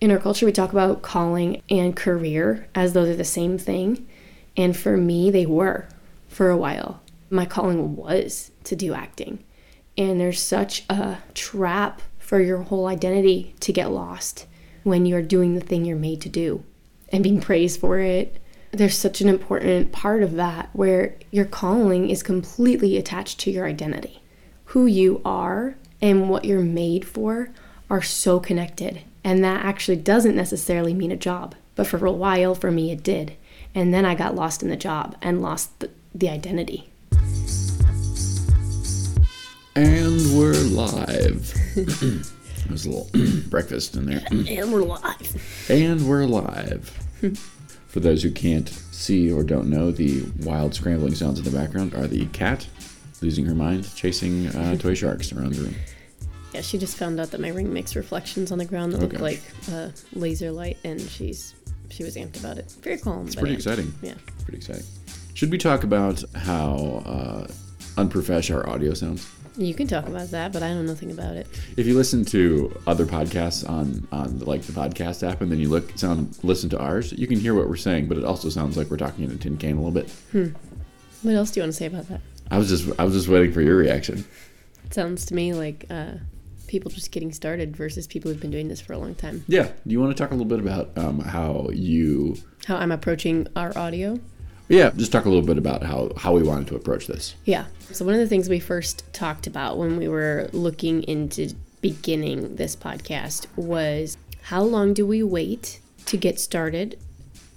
In our culture, we talk about calling and career as though they're the same thing. And for me, they were for a while. My calling was to do acting. And there's such a trap for your whole identity to get lost when you're doing the thing you're made to do and being praised for it. There's such an important part of that where your calling is completely attached to your identity. Who you are and what you're made for are so connected. And that actually doesn't necessarily mean a job. But for a while, for me, it did. And then I got lost in the job and lost the, the identity. And we're live. There's a little breakfast in there. And we're live. And we're live. For those who can't see or don't know, the wild scrambling sounds in the background are the cat losing her mind, chasing uh, toy sharks around the room. Yeah, she just found out that my ring makes reflections on the ground that look Okay. like uh, laser light, and she's she was amped about it. Very calm. It's pretty amped. exciting. Yeah. It's pretty exciting. Should we talk about how uh, unprofesh our audio sounds? You can talk about that, but I know nothing about it. If you listen to other podcasts on on like the podcast app, and then you look sound listen to ours, you can hear what we're saying, but it also sounds like we're talking in a tin can a little bit. What else do you want to say about that? I was just I was just waiting for your reaction. It sounds to me like uh, people just getting started versus people who've been doing this for a long time. Yeah. Do you want to talk a little bit about um, how you? How I'm approaching our audio. Yeah, just talk a little bit about how how we wanted to approach this. Yeah. So one of the things we first talked about when we were looking into beginning this podcast was how long do we wait to get started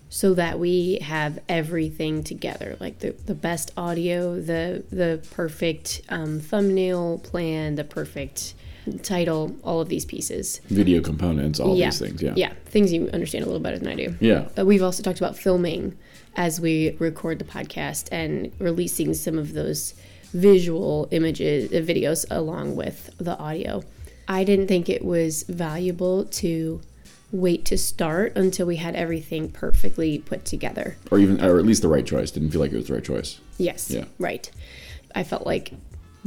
so that we have everything together like the, the best audio the the perfect um, thumbnail plan the perfect title all of these pieces Video components, all yeah these things. Yeah. yeah things you understand a little better than i do Yeah. uh, we've also talked about filming as we record the podcast and releasing some of those visual images, uh, videos along with the audio. I didn't think it was valuable to wait to start until we had everything perfectly put together. Or even, or at least the right choice. Didn't feel like it was the right choice. Yes. Yeah. Right. I felt like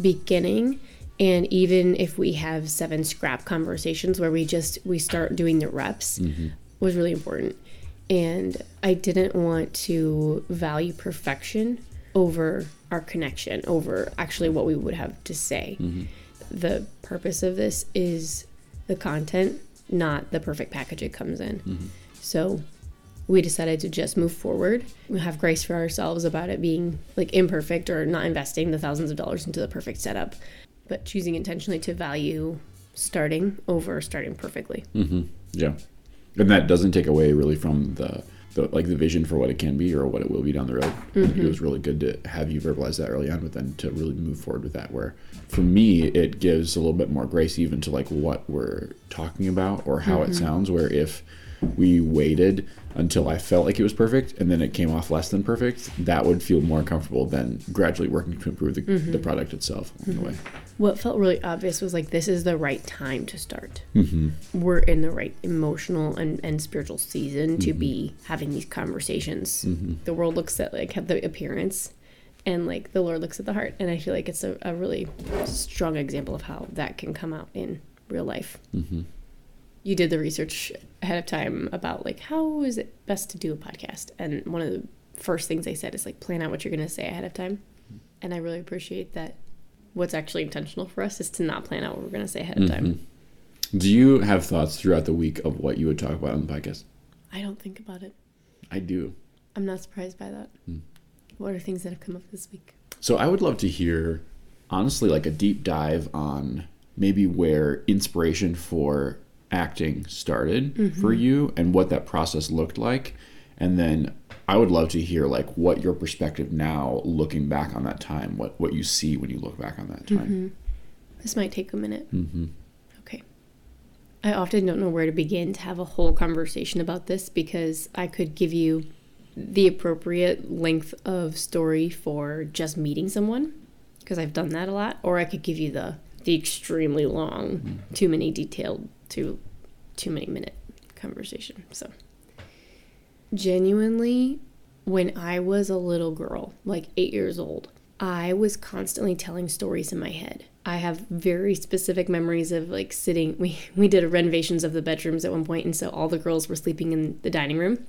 beginning and even if we have seven scrap conversations where we just we start doing the reps mm-hmm. was really important. And I didn't want to value perfection over our connection, over actually what we would have to say. Mm-hmm. The purpose of this is the content, not the perfect package it comes in. Mm-hmm. So we decided to just move forward. We have grace for ourselves about it being like imperfect or not investing the thousands of dollars into the perfect setup, but choosing intentionally to value starting over starting perfectly. Mm-hmm. Yeah. And that doesn't take away really from the, the like the vision for what it can be or what it will be down the road. It mm-hmm. was really good to have you verbalize that early on, but then to really move forward with that. Where for me, it gives a little bit more grace even to like what we're talking about or how it mm-hmm. sounds. Where if we waited until I felt like it was perfect and then it came off less than perfect, that would feel more comfortable than gradually working to improve the, mm-hmm. the product itself along the mm-hmm. way. What felt really obvious was like this is the right time to start. Mm-hmm. We're in the right emotional and, and spiritual season to be having these conversations. The world looks at like have the appearance, and like the Lord looks at the heart. And I feel like it's a, a really strong example of how that can come out in real life. You did the research ahead of time about like how is it best to do a podcast, and one of the first things they said is like plan out what you're going to say ahead of time. Mm-hmm. And I really appreciate that what's actually intentional for us is to not plan out what we're going to say ahead of time. Mm-hmm. Do you have thoughts throughout the week of what you would talk about on the podcast? I don't think about it. I do. I'm not surprised by that. Mm. What are things that have come up this week? So I would love to hear, honestly, like a deep dive on maybe where inspiration for acting started mm-hmm. for you and what that process looked like. And then I would love to hear like what your perspective now looking back on that time, what what you see when you look back on that time. Mm-hmm. This might take a minute. Mm-hmm. Okay. I often don't know where to begin to have a whole conversation about this because I could give you the appropriate length of story for just meeting someone because I've done that a lot, or I could give you the the extremely long, mm-hmm. too many detailed, too too many minute conversation. So genuinely when I was a little girl, like eight years old, I was constantly telling stories in my head. I have very specific memories of like sitting. We we did renovations of the bedrooms at one point, and so all the girls were sleeping in the dining room.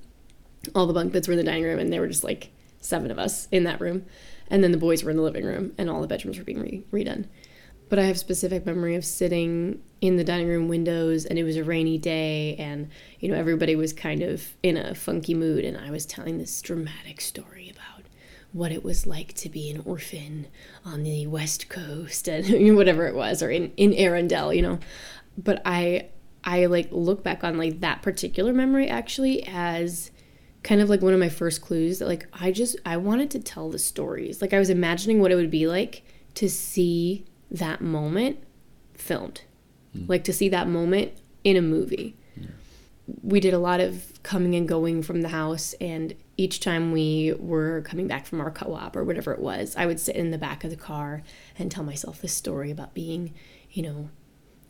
All the bunk beds were in the dining room, and there were just like seven of us in that room, and then the boys were in the living room, and all the bedrooms were being re- redone. But I have specific memory of sitting in the dining room windows, and it was a rainy day, and you know everybody was kind of in a funky mood, and I was telling this dramatic story about what it was like to be an orphan on the west coast and whatever it was or in in Arundel, you know. But I I like look back on like that particular memory actually as kind of like one of my first clues that like I just I wanted to tell the stories. Like I was imagining what it would be like to see that moment filmed. Mm. Like to see that moment in a movie. We did a lot of coming and going from the house and each time we were coming back from our co-op or whatever it was, I would sit in the back of the car and tell myself this story about being, you know,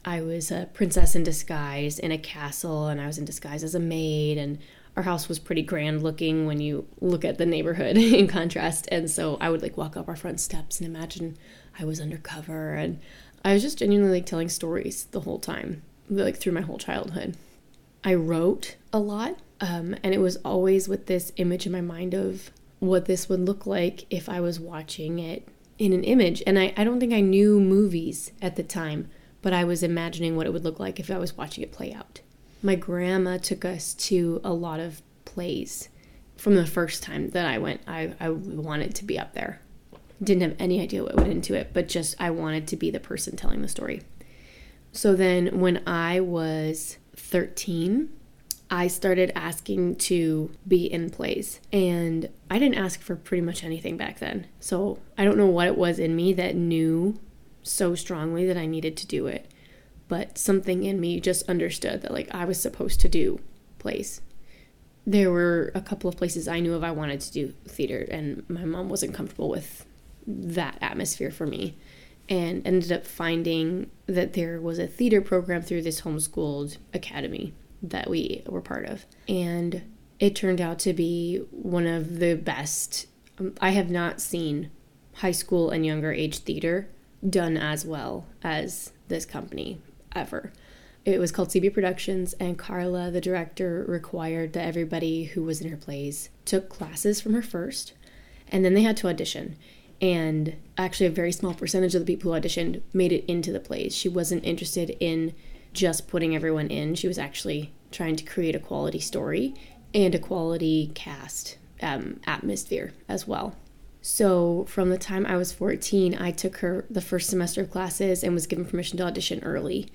I was a princess in disguise in a castle and I was in disguise as a maid and our house was pretty grand looking when you look at the neighborhood in contrast and so I would like walk up our front steps and imagine I was undercover and I was just genuinely like telling stories the whole time like through my whole childhood. I wrote a lot um, and it was always with this image in my mind of what this would look like if I was watching it in an image. And I, I don't think I knew movies at the time, but I was imagining what it would look like if I was watching it play out. My grandma took us to a lot of plays from the first time that I went. I, I wanted to be up there. Didn't have any idea what went into it, but just I wanted to be the person telling the story. So then when I was 13, I started asking to be in plays. And I didn't ask for pretty much anything back then. So I don't know what it was in me that knew so strongly that I needed to do it. But something in me just understood that, like, I was supposed to do plays. There were a couple of places I knew of I wanted to do theater, and my mom wasn't comfortable with that atmosphere for me. And ended up finding that there was a theater program through this homeschooled academy that we were part of. And it turned out to be one of the best. Um, I have not seen high school and younger age theater done as well as this company ever. It was called CB Productions, and Carla, the director, required that everybody who was in her plays took classes from her first, and then they had to audition. And actually, a very small percentage of the people who auditioned made it into the plays. She wasn't interested in just putting everyone in. She was actually trying to create a quality story and a quality cast um, atmosphere as well. So, from the time I was 14, I took her the first semester of classes and was given permission to audition early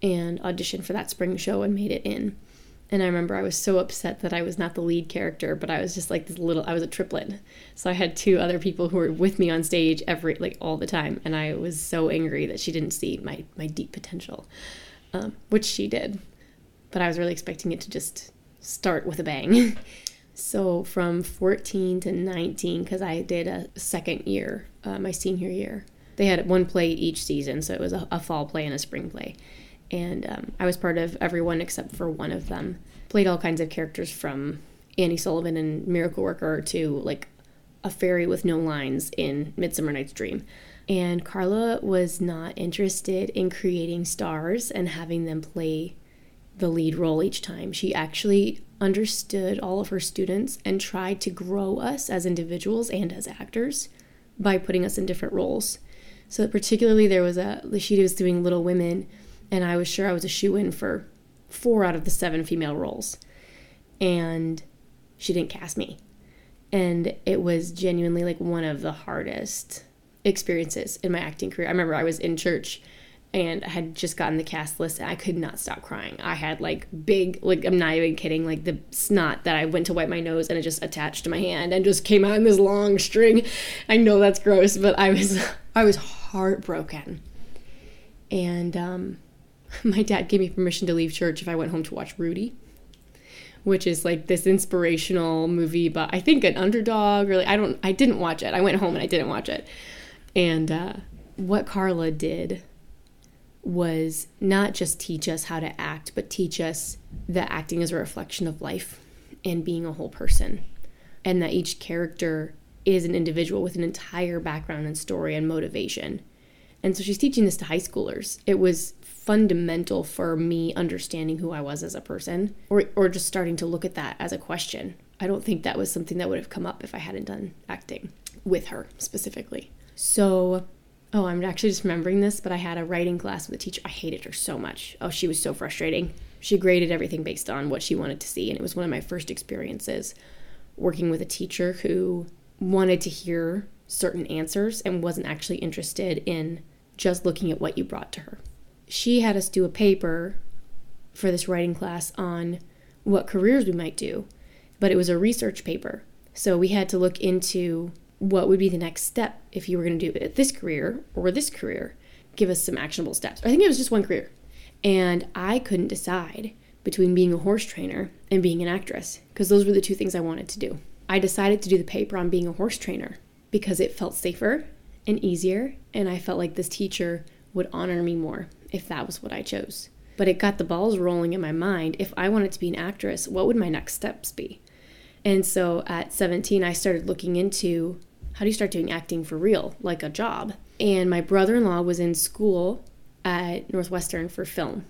and auditioned for that spring show and made it in. And I remember I was so upset that I was not the lead character, but I was just like this little, I was a triplet. So I had two other people who were with me on stage every, like all the time. And I was so angry that she didn't see my, my deep potential um, which she did. But I was really expecting it to just start with a bang. so from 14 to 19, because I did a second year, uh, my senior year, they had one play each season. So it was a, a fall play and a spring play. And um, I was part of everyone except for one of them. Played all kinds of characters from Annie Sullivan and Miracle Worker to like a fairy with no lines in Midsummer Night's Dream. And Carla was not interested in creating stars and having them play the lead role each time. She actually understood all of her students and tried to grow us as individuals and as actors by putting us in different roles. So particularly there was a she was doing Little Women and I was sure I was a shoe in for four out of the seven female roles. And she didn't cast me. And it was genuinely like one of the hardest experiences in my acting career. I remember I was in church and I had just gotten the cast list and I could not stop crying. I had like big, like, I'm not even kidding, like the snot that I went to wipe my nose and it just attached to my hand and just came out in this long string. I know that's gross, but I was, I was heartbroken. And um, my dad gave me permission to leave church if I went home to watch Rudy which is like this inspirational movie but I think an underdog Really, I don't I didn't watch it. I went home and I didn't watch it. And uh, what Carla did was not just teach us how to act, but teach us that acting is a reflection of life and being a whole person. And that each character is an individual with an entire background and story and motivation. And so she's teaching this to high schoolers. It was fundamental for me understanding who I was as a person or or just starting to look at that as a question. I don't think that was something that would have come up if I hadn't done acting with her specifically. So, oh, I'm actually just remembering this, but I had a writing class with a teacher. I hated her so much. Oh, she was so frustrating. She graded everything based on what she wanted to see, and it was one of my first experiences working with a teacher who wanted to hear certain answers and wasn't actually interested in just looking at what you brought to her. She had us do a paper for this writing class on what careers we might do, but it was a research paper. So we had to look into what would be the next step if you were going to do this career or this career. Give us some actionable steps. I think it was just one career. And I couldn't decide between being a horse trainer and being an actress because those were the two things I wanted to do. I decided to do the paper on being a horse trainer because it felt safer and easier, and I felt like this teacher would honor me more if that was what I chose. But it got the balls rolling in my mind. If I wanted to be an actress, what would my next steps be? And so at 17, I started looking into how do you start doing acting for real, like a job? And my brother in law was in school at Northwestern for film.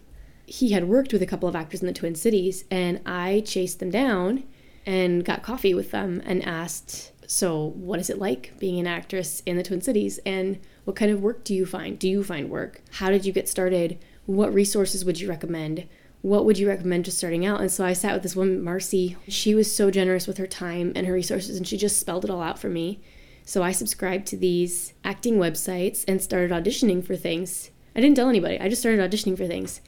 He had worked with a couple of actors in the Twin Cities, and I chased them down and got coffee with them and asked, So, what is it like being an actress in the Twin Cities? And what kind of work do you find? Do you find work? How did you get started? What resources would you recommend? What would you recommend just starting out? And so I sat with this woman, Marcy. She was so generous with her time and her resources, and she just spelled it all out for me. So I subscribed to these acting websites and started auditioning for things. I didn't tell anybody, I just started auditioning for things.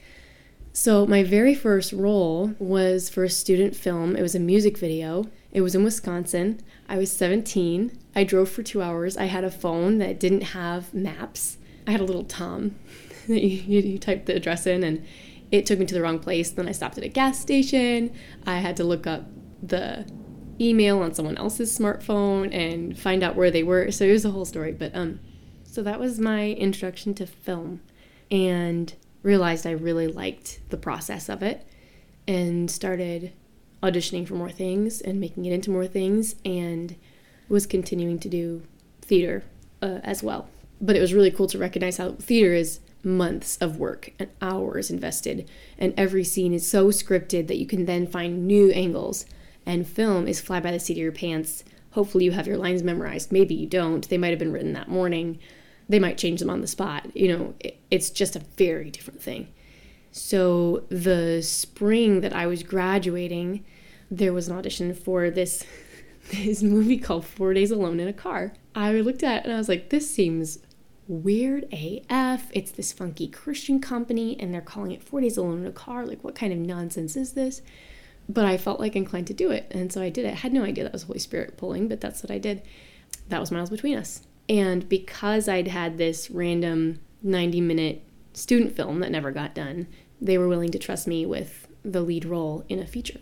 So my very first role was for a student film. It was a music video. It was in Wisconsin. I was 17. I drove for two hours. I had a phone that didn't have maps. I had a little Tom that you, you, typed the address in, and it took me to the wrong place. Then I stopped at a gas station. I had to look up the email on someone else's smartphone and find out where they were. So it was a whole story. But um, so that was my introduction to film, and realized I really liked the process of it, and started auditioning for more things and making it into more things, and was continuing to do theater uh, as well. But it was really cool to recognize how theater is months of work and hours invested, and every scene is so scripted that you can then find new angles and film is fly by the seat of your pants. Hopefully, you have your lines memorized. Maybe you don't. They might have been written that morning. They might change them on the spot. You know, it's just a very different thing. So, the spring that I was graduating, there was an audition for this this movie called Four Days Alone in a Car. I looked at it and I was like, this seems weird AF. It's this funky Christian company and they're calling it Four Days Alone in a Car. Like, what kind of nonsense is this? But I felt like inclined to do it. And so I did it. I had no idea that was Holy Spirit pulling, but that's what I did. That was Miles Between Us. And because I'd had this random 90 minute student film that never got done, they were willing to trust me with the lead role in a feature.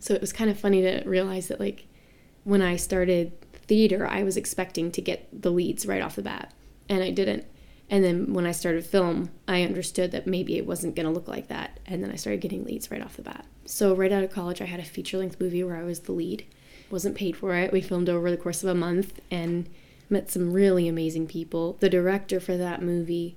So it was kind of funny to realize that, like, when I started theater, I was expecting to get the leads right off the bat, and I didn't. And then when I started film, I understood that maybe it wasn't going to look like that. And then I started getting leads right off the bat. So, right out of college, I had a feature length movie where I was the lead. Wasn't paid for it. We filmed over the course of a month and met some really amazing people. The director for that movie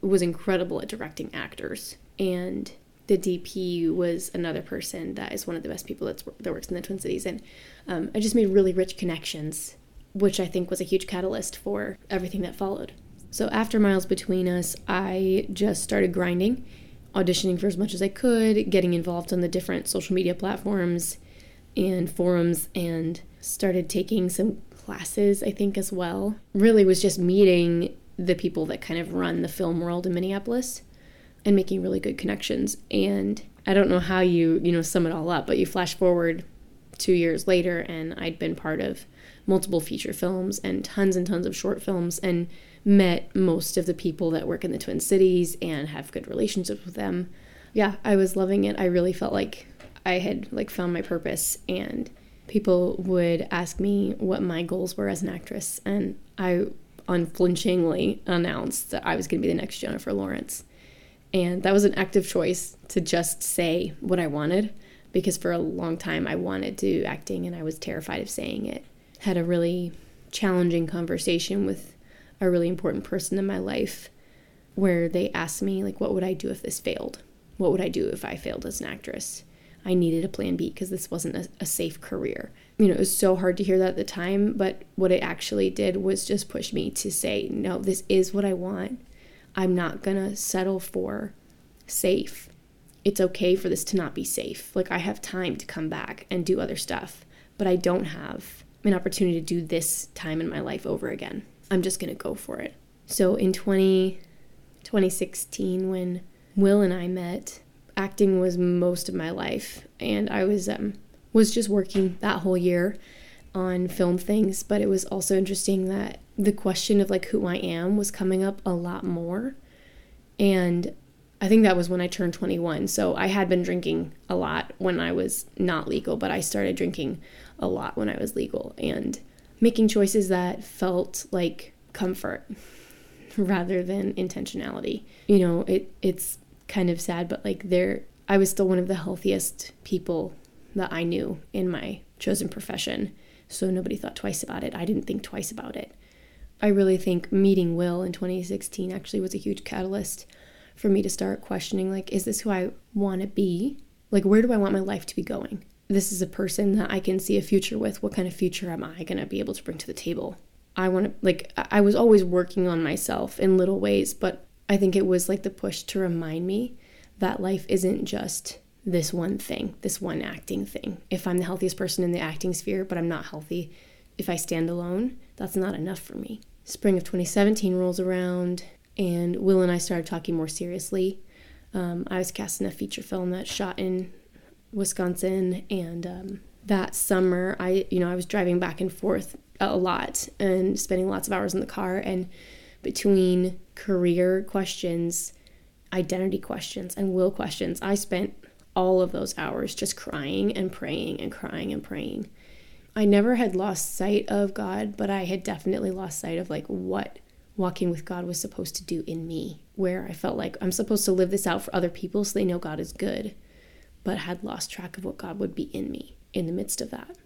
was incredible at directing actors. And the DP was another person that is one of the best people that's, that works in the Twin Cities. And um, I just made really rich connections, which I think was a huge catalyst for everything that followed. So after Miles Between Us, I just started grinding, auditioning for as much as I could, getting involved on the different social media platforms and forums, and started taking some classes, I think, as well. Really was just meeting the people that kind of run the film world in Minneapolis and making really good connections. And I don't know how you, you know, sum it all up, but you flash forward two years later, and I'd been part of multiple feature films and tons and tons of short films and met most of the people that work in the Twin Cities and have good relationships with them. Yeah, I was loving it. I really felt like I had like found my purpose and people would ask me what my goals were as an actress and I unflinchingly announced that I was going to be the next Jennifer Lawrence. And that was an active choice to just say what I wanted because for a long time I wanted to acting and I was terrified of saying it. Had a really challenging conversation with a really important person in my life where they asked me like what would I do if this failed? What would I do if I failed as an actress? I needed a plan B because this wasn't a, a, safe career. You know, it was so hard to hear that at the time, but what it actually did was just push me to say, no, this is what I want. I'm not gonna settle for safe. It's okay for this to not be safe. Like, I have time to come back and do other stuff, but I don't have an opportunity to do this time in my life over again. I'm just gonna go for it. So in 20, 2016, when Will and I met, acting was most of my life, and I was um, was just working that whole year on film things. But it was also interesting that the question of like who I am was coming up a lot more, and I think that was when I turned 21. So I had been drinking a lot when I was not legal, but I started drinking a lot when I was legal and making choices that felt like comfort rather than intentionality. You know, it it's kind of sad, but like there I was still one of the healthiest people that I knew in my chosen profession. So nobody thought twice about it. I didn't think twice about it. I really think meeting Will in 2016 actually was a huge catalyst for me to start questioning like is this who I want to be? Like where do I want my life to be going? This is a person that I can see a future with. What kind of future am I going to be able to bring to the table? I want to like I was always working on myself in little ways, but I think it was like the push to remind me that life isn't just this one thing, this one acting thing. If I'm the healthiest person in the acting sphere, but I'm not healthy, if I stand alone, that's not enough for me. Spring of 2017 rolls around, and Will and I started talking more seriously. Um, I was cast in a feature film that shot in Wisconsin, and um, that summer, I you know I was driving back and forth a lot and spending lots of hours in the car, and between career questions, identity questions, and will questions, I spent all of those hours just crying and praying and crying and praying. I never had lost sight of God, but I had definitely lost sight of like what walking with God was supposed to do in me, where I felt like I'm supposed to live this out for other people so they know God is good, but had lost track of what God would be in me in the midst of that.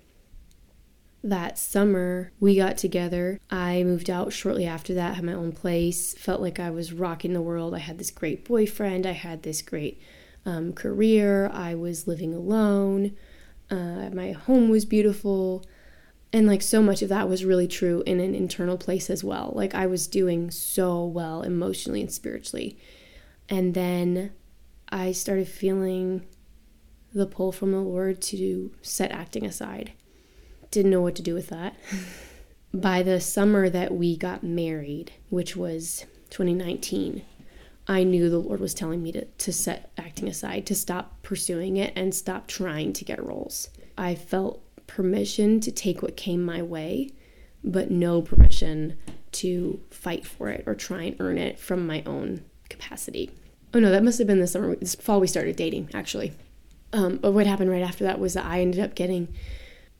That summer, we got together. I moved out shortly after that, had my own place, felt like I was rocking the world. I had this great boyfriend, I had this great um, career, I was living alone, uh, my home was beautiful and like so much of that was really true in an internal place as well like i was doing so well emotionally and spiritually and then i started feeling the pull from the lord to set acting aside didn't know what to do with that by the summer that we got married which was 2019 i knew the lord was telling me to, to set acting aside to stop pursuing it and stop trying to get roles i felt permission to take what came my way, but no permission to fight for it or try and earn it from my own capacity. Oh no, that must have been the summer, this fall we started dating, actually. Um, but what happened right after that was that I ended up getting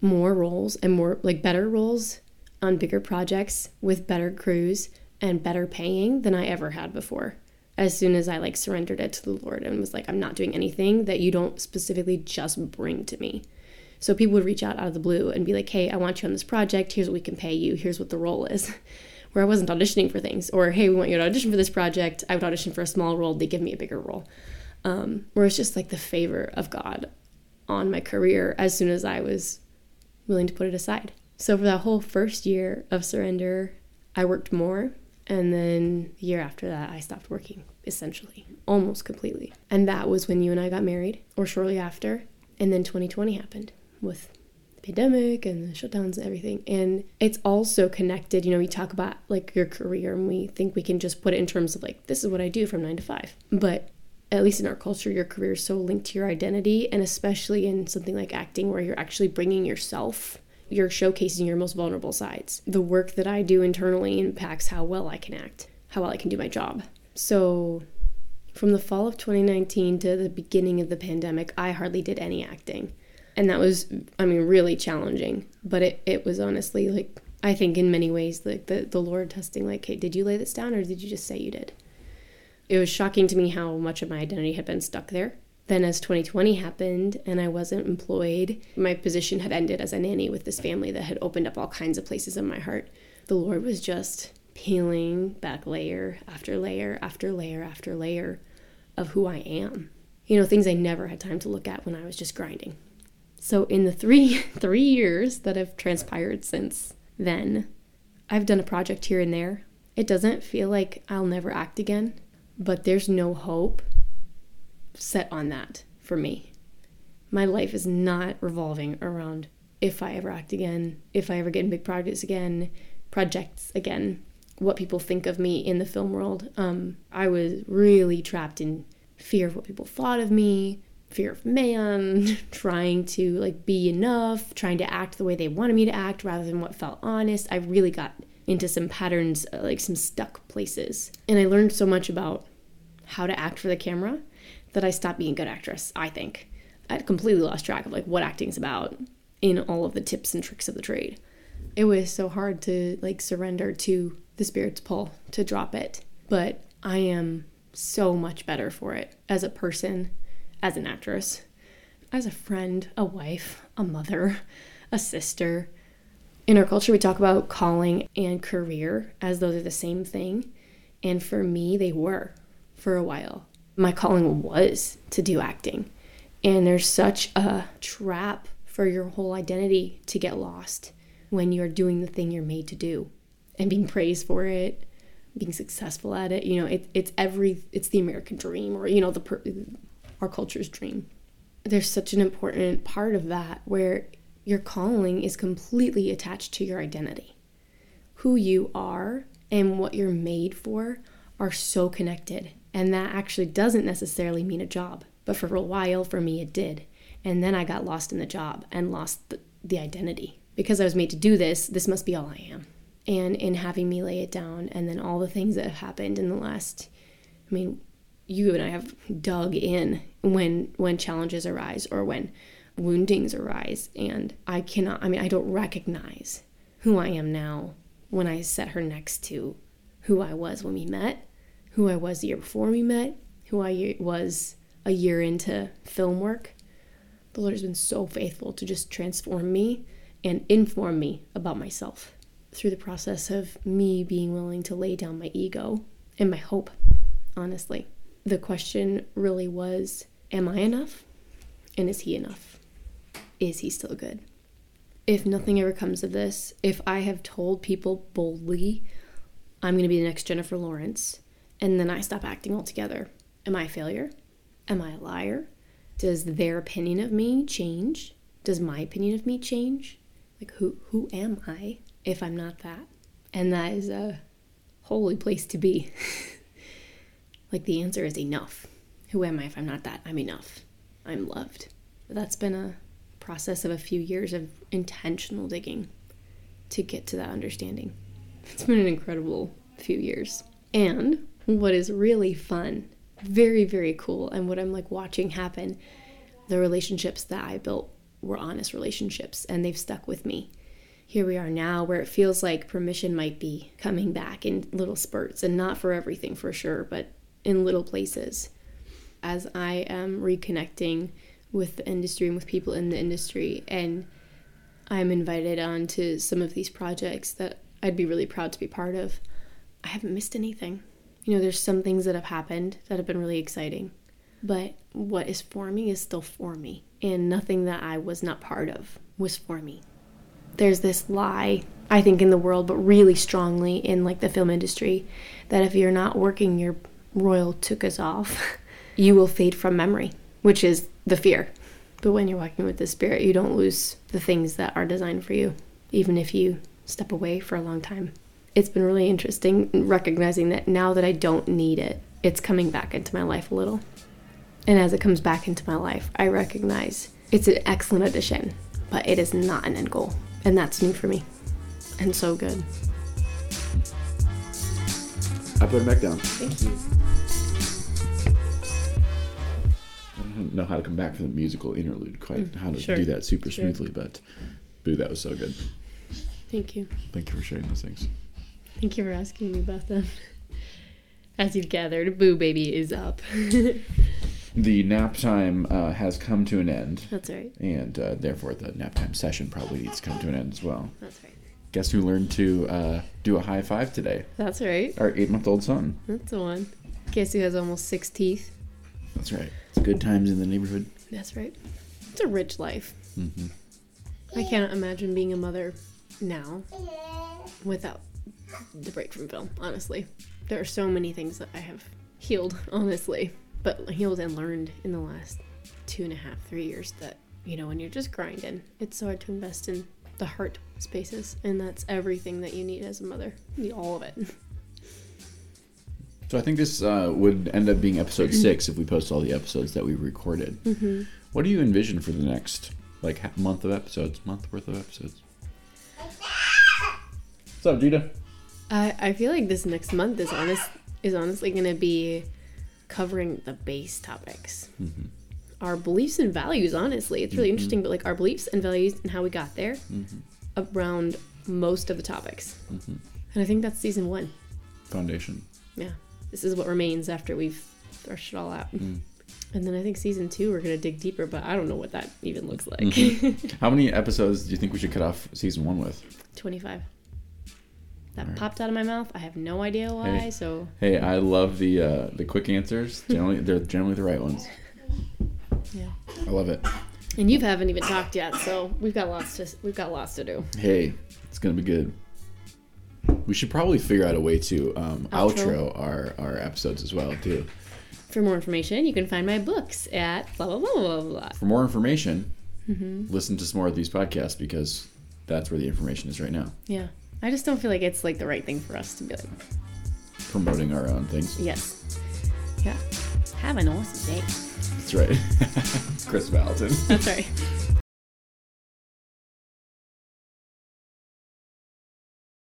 more roles and more, like, better roles on bigger projects with better crews and better paying than I ever had before. As soon as I like surrendered it to the Lord and was like, I'm not doing anything that you don't specifically just bring to me. So people would reach out out of the blue and be like, hey, I want you on this project. Here's what we can pay you. Here's what the role is. Where I wasn't auditioning for things. Or, hey, we want you to audition for this project. I would audition for a small role. They give me a bigger role. Um, where it's just like the favor of God on my career as soon as I was willing to put it aside. So for that whole first year of surrender, I worked more. And then the year after that, I stopped working, essentially, almost completely. And that was when you and I got married, or shortly after. And then 2020 happened with the pandemic and the shutdowns and everything. And it's also connected, you know, we talk about like your career and we think we can just put it in terms of like, this is what I do from nine to five. But at least in our culture, your career is so linked to your identity. And especially in something like acting, where you're actually bringing yourself you're showcasing your most vulnerable sides. The work that I do internally impacts how well I can act, how well I can do my job. So, from the fall of 2019 to the beginning of the pandemic, I hardly did any acting and that was i mean really challenging but it, it was honestly like i think in many ways like the, the lord testing like hey did you lay this down or did you just say you did it was shocking to me how much of my identity had been stuck there then as 2020 happened and i wasn't employed my position had ended as a nanny with this family that had opened up all kinds of places in my heart the lord was just peeling back layer after layer after layer after layer of who I am. You know, things I never had time to look at when I was just grinding. So in the 3 3 years that have transpired since then, I've done a project here and there. It doesn't feel like I'll never act again, but there's no hope set on that for me. My life is not revolving around if I ever act again, if I ever get in big projects again, projects again, what people think of me in the film world. Um, I was really trapped in fear of what people thought of me, fear of man, trying to like be enough, trying to act the way they wanted me to act rather than what felt honest. I really got into some patterns, uh, like some stuck places. And I learned so much about how to act for the camera that I stopped being a good actress, I think. I completely lost track of like what acting's about in all of the tips and tricks of the trade. It was so hard to like surrender to the spirit's pull, to drop it. But I am so much better for it as a person, as an actress, as a friend, a wife, a mother, a sister. In our culture, we talk about calling and career as though they're the same thing. And for me, they were for a while. My calling was to do acting. And there's such a trap for your whole identity to get lost when you're doing the thing you're made to do and being praised for it being successful at it. You know, it, it's every it's the American dream or you know the our culture's dream. There's such an important part of that where your calling is completely attached to your identity. Who you are and what you're made for are so connected. And that actually doesn't necessarily mean a job. But for a while, for me, it did. And then I got lost in the job and lost the, the identity. Because I was made to do this, this must be all I am and in having me lay it down and then all the things that have happened in the last i mean you and i have dug in when when challenges arise or when woundings arise and i cannot i mean i don't recognize who i am now when i set her next to who i was when we met who i was the year before we met who i was a year into film work the lord has been so faithful to just transform me and inform me about myself through the process of me being willing to lay down my ego and my hope, honestly. The question really was Am I enough? And is he enough? Is he still good? If nothing ever comes of this, if I have told people boldly, I'm going to be the next Jennifer Lawrence, and then I stop acting altogether, am I a failure? Am I a liar? Does their opinion of me change? Does my opinion of me change? Like who who am I? if I'm not that. And that is a holy place to be. like the answer is enough. Who am I if I'm not that? I'm enough. I'm loved. That's been a process of a few years of intentional digging to get to that understanding. It's been an incredible few years. And what is really fun, very, very cool, and what I'm like watching happen, the relationships that I built were honest relationships and they've stuck with me here we are now where it feels like permission might be coming back in little spurts and not for everything for sure, but in little places. As I am reconnecting with the industry and with people in the industry, and I'm invited on to some of these projects that I'd be really proud to be part of, I haven't missed anything. You know, there's some things that have happened that have been really exciting, but what is for me is still for me, and nothing that I was not part of was for me there's this lie I think in the world, but really strongly in like the film industry, that if you're not working your royal tukas off, you will fade from memory, which is the fear. But when you're walking with the spirit, you don't lose the things that are designed for you, even if you step away for a long time. It's been really interesting recognizing that now that I don't need it, it's coming back into my life a little. And as it comes back into my life, I recognize it's an excellent addition, but it is not an end goal. And that's new for me. And so good. I put it back down. Thank you. Don't know how to come back from the musical interlude, quite Mm, how to sure, do that super sure. smoothly, but boo, that was so good. Thank you. Thank you for sharing those things. Thank you for asking me about them. As you've gathered, Boo Baby is up. The nap time uh, has come to an end, That's right. and uh, therefore the nap time session probably needs to come to an end as well. That's right. guess who learned to uh, do a high five today? That's right. Our eight month old son. That's the one. Guess who has almost six teeth? That's right. It's good times in the neighborhood. That's right. It's a rich life. hmm I can't imagine being a mother now without the break from film, honestly. There are so many things that I have healed, honestly, but healed and learned in the last two and a half, three years that, you know, when you're just grinding, it's so hard to invest in the heart spaces, and that's everything that you need as a mother. You need all of it. So I think this uh, would end up being episode six if we post all the episodes that we recorded. Mm-hmm. What do you envision for the next like month of episodes, month worth of episodes? What's up, Gita? I, I feel like this next month is honest is honestly going to be covering the base topics. Mm-hmm. Our beliefs and values, honestly. It's really interesting, but like our beliefs and values and how we got there Mm-hmm. around most of the topics. Mhm. And I think that's season one. Foundation. Yeah. This is what remains after we've threshed it all out. Mm. And then I think season two, we're going to dig deeper, but I don't know what that even looks like. Mm-hmm. How many episodes do you think we should cut off season one with? 25. That Alright. popped out of my mouth. I have no idea why, Hey. so Hey, I love the uh, the quick answers. Generally, they're generally the right ones. yeah. I love it. And you haven't even talked yet, so we've got lots to we've got lots to do. Hey, it's gonna be good. We should probably figure out a way to um, Outro. outro our our episodes as well too. For more information, you can find my books at blah blah blah blah blah. For more information, Mm-hmm. listen to some more of these podcasts because that's where the information is right now. Yeah, I just don't feel like it's like the right thing for us to be like, Promoting our own things. yes, yeah. Have an awesome day. That's right. Chris Valentin. That's right.